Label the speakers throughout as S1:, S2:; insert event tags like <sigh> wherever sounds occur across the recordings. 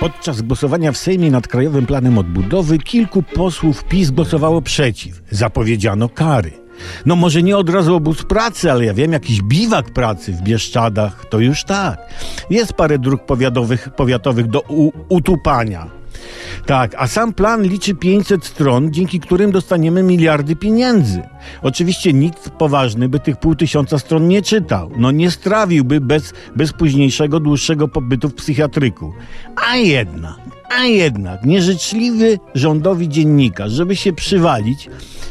S1: Podczas głosowania w Sejmie nad Krajowym Planem Odbudowy kilku posłów PiS głosowało przeciw. Zapowiedziano kary. No może nie od razu obóz pracy, ale ja wiem, jakiś biwak pracy w Bieszczadach, to już tak. Jest parę dróg powiatowych, do utupania. Tak, a sam plan liczy 500 stron, dzięki którym dostaniemy miliardy pieniędzy. Oczywiście nikt poważny by tych pół tysiąca stron nie czytał. No nie strawiłby bez, bez późniejszego, dłuższego pobytu w psychiatryku. A jednak, a jednak nieżyczliwy rządowi dziennikarz, żeby się przywalić,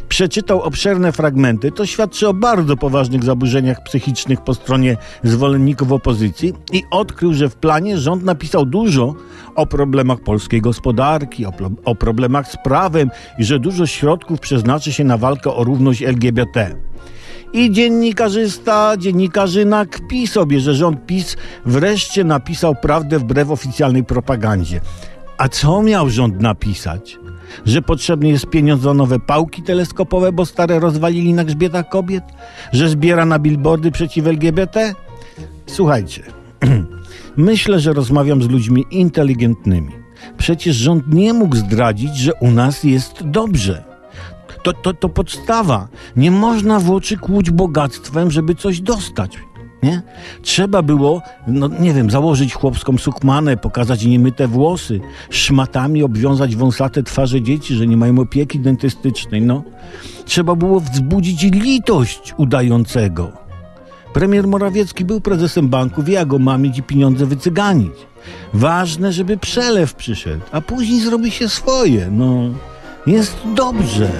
S1: przeczytał obszerne fragmenty, to świadczy o bardzo poważnych zaburzeniach psychicznych po stronie zwolenników opozycji i odkrył, że w planie rząd napisał dużo o problemach polskiej gospodarki, o, o problemach z prawem i że dużo środków przeznaczy się na walkę o równość LGBT. I dziennikarzysta, dziennikarzyna kpi sobie, że rząd PiS wreszcie napisał prawdę wbrew oficjalnej propagandzie. A co miał rząd napisać? Że potrzebny jest pieniądz za nowe pałki teleskopowe, bo stare rozwalili na grzbietach kobiet? Że zbiera na billboardy przeciw LGBT? Słuchajcie, <clears throat> myślę, że rozmawiam z ludźmi inteligentnymi. Przecież rząd nie mógł zdradzić, że u nas jest dobrze. To, to, to podstawa. Nie można w oczy kłuć bogactwem, żeby coś dostać. Nie? Trzeba było, no nie wiem, założyć chłopską sukmanę, pokazać niemyte włosy, szmatami obwiązać wąsate twarze dzieci, że nie mają opieki dentystycznej. No. Trzeba było wzbudzić litość udającego. Premier Morawiecki był prezesem banku, wie jak go mamić i pieniądze wycyganić. Ważne, żeby przelew przyszedł, a później zrobi się swoje. No, jest dobrze.